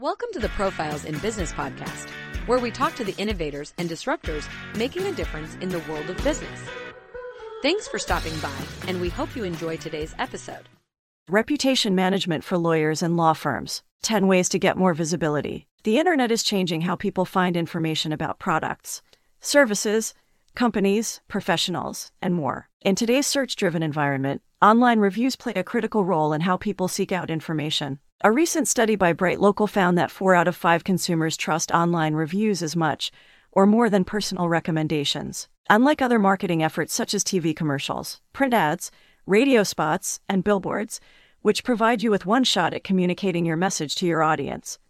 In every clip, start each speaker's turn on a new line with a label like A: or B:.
A: Welcome to the Profiles in Business podcast, where we talk to the innovators and disruptors making a difference in the world of business. Thanks for stopping by, and we hope you enjoy today's episode.
B: Reputation management for lawyers and law firms 10 ways to get more visibility. The internet is changing how people find information about products, services, companies, professionals, and more. In today's search driven environment, online reviews play a critical role in how people seek out information. A recent study by BrightLocal found that 4 out of 5 consumers trust online reviews as much or more than personal recommendations. Unlike other marketing efforts such as TV commercials, print ads, radio spots, and billboards, which provide you with one shot at communicating your message to your audience,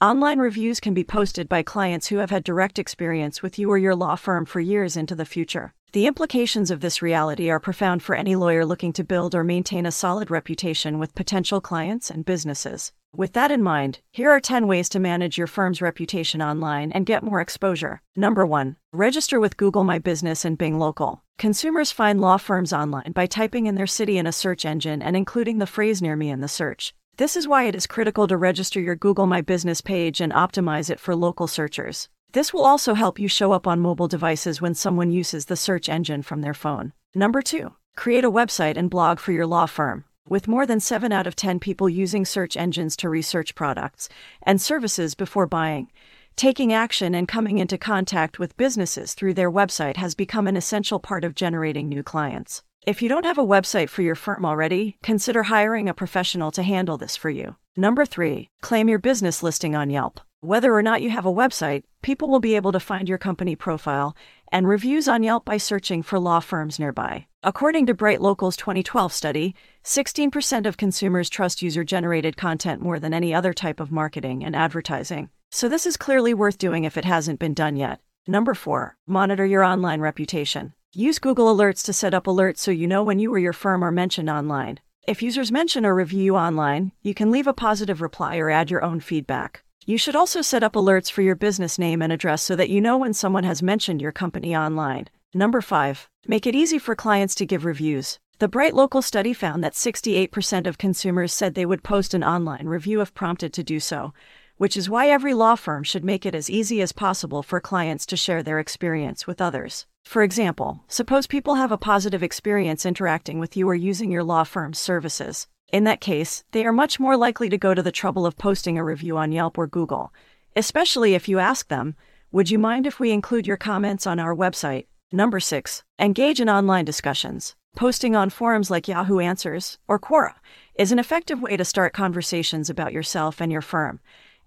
B: online reviews can be posted by clients who have had direct experience with you or your law firm for years into the future. The implications of this reality are profound for any lawyer looking to build or maintain a solid reputation with potential clients and businesses. With that in mind, here are 10 ways to manage your firm's reputation online and get more exposure. Number 1. Register with Google My Business and Bing Local. Consumers find law firms online by typing in their city in a search engine and including the phrase near me in the search. This is why it is critical to register your Google My Business page and optimize it for local searchers. This will also help you show up on mobile devices when someone uses the search engine from their phone. Number two, create a website and blog for your law firm. With more than 7 out of 10 people using search engines to research products and services before buying, taking action and coming into contact with businesses through their website has become an essential part of generating new clients. If you don't have a website for your firm already, consider hiring a professional to handle this for you. Number three, claim your business listing on Yelp. Whether or not you have a website, people will be able to find your company profile and reviews on Yelp by searching for law firms nearby. According to BrightLocal's 2012 study, 16% of consumers trust user generated content more than any other type of marketing and advertising. So, this is clearly worth doing if it hasn't been done yet. Number four, monitor your online reputation. Use Google Alerts to set up alerts so you know when you or your firm are mentioned online. If users mention or review you online, you can leave a positive reply or add your own feedback. You should also set up alerts for your business name and address so that you know when someone has mentioned your company online. Number 5. Make it easy for clients to give reviews. The BrightLocal study found that 68% of consumers said they would post an online review if prompted to do so, which is why every law firm should make it as easy as possible for clients to share their experience with others. For example, suppose people have a positive experience interacting with you or using your law firm's services. In that case, they are much more likely to go to the trouble of posting a review on Yelp or Google, especially if you ask them, Would you mind if we include your comments on our website? Number 6. Engage in online discussions. Posting on forums like Yahoo Answers or Quora is an effective way to start conversations about yourself and your firm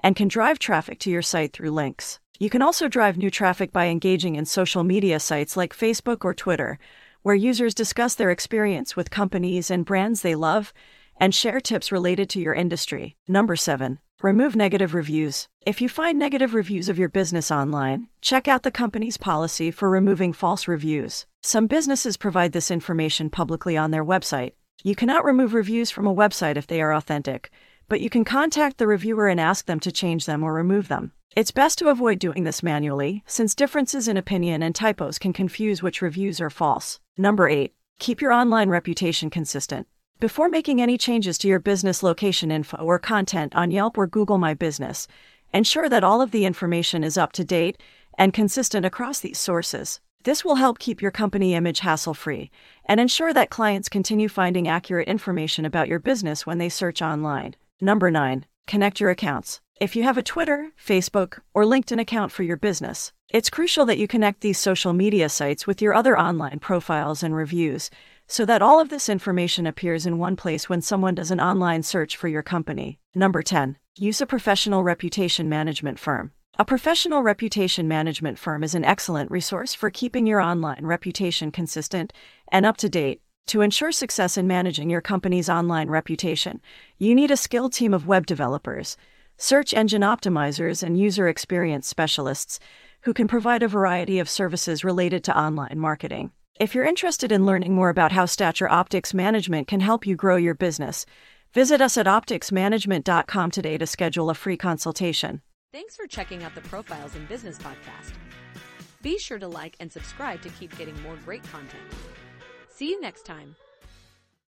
B: and can drive traffic to your site through links. You can also drive new traffic by engaging in social media sites like Facebook or Twitter, where users discuss their experience with companies and brands they love and share tips related to your industry. Number seven, remove negative reviews. If you find negative reviews of your business online, check out the company's policy for removing false reviews. Some businesses provide this information publicly on their website. You cannot remove reviews from a website if they are authentic, but you can contact the reviewer and ask them to change them or remove them. It's best to avoid doing this manually, since differences in opinion and typos can confuse which reviews are false. Number 8. Keep your online reputation consistent. Before making any changes to your business location info or content on Yelp or Google My Business, ensure that all of the information is up to date and consistent across these sources. This will help keep your company image hassle free and ensure that clients continue finding accurate information about your business when they search online. Number 9. Connect your accounts. If you have a Twitter, Facebook, or LinkedIn account for your business, it's crucial that you connect these social media sites with your other online profiles and reviews so that all of this information appears in one place when someone does an online search for your company. Number 10. Use a professional reputation management firm. A professional reputation management firm is an excellent resource for keeping your online reputation consistent and up to date. To ensure success in managing your company's online reputation, you need a skilled team of web developers, search engine optimizers, and user experience specialists who can provide a variety of services related to online marketing. If you're interested in learning more about how Stature Optics Management can help you grow your business, visit us at opticsmanagement.com today to schedule a free consultation.
A: Thanks for checking out the Profiles in Business podcast. Be sure to like and subscribe to keep getting more great content. See you next time.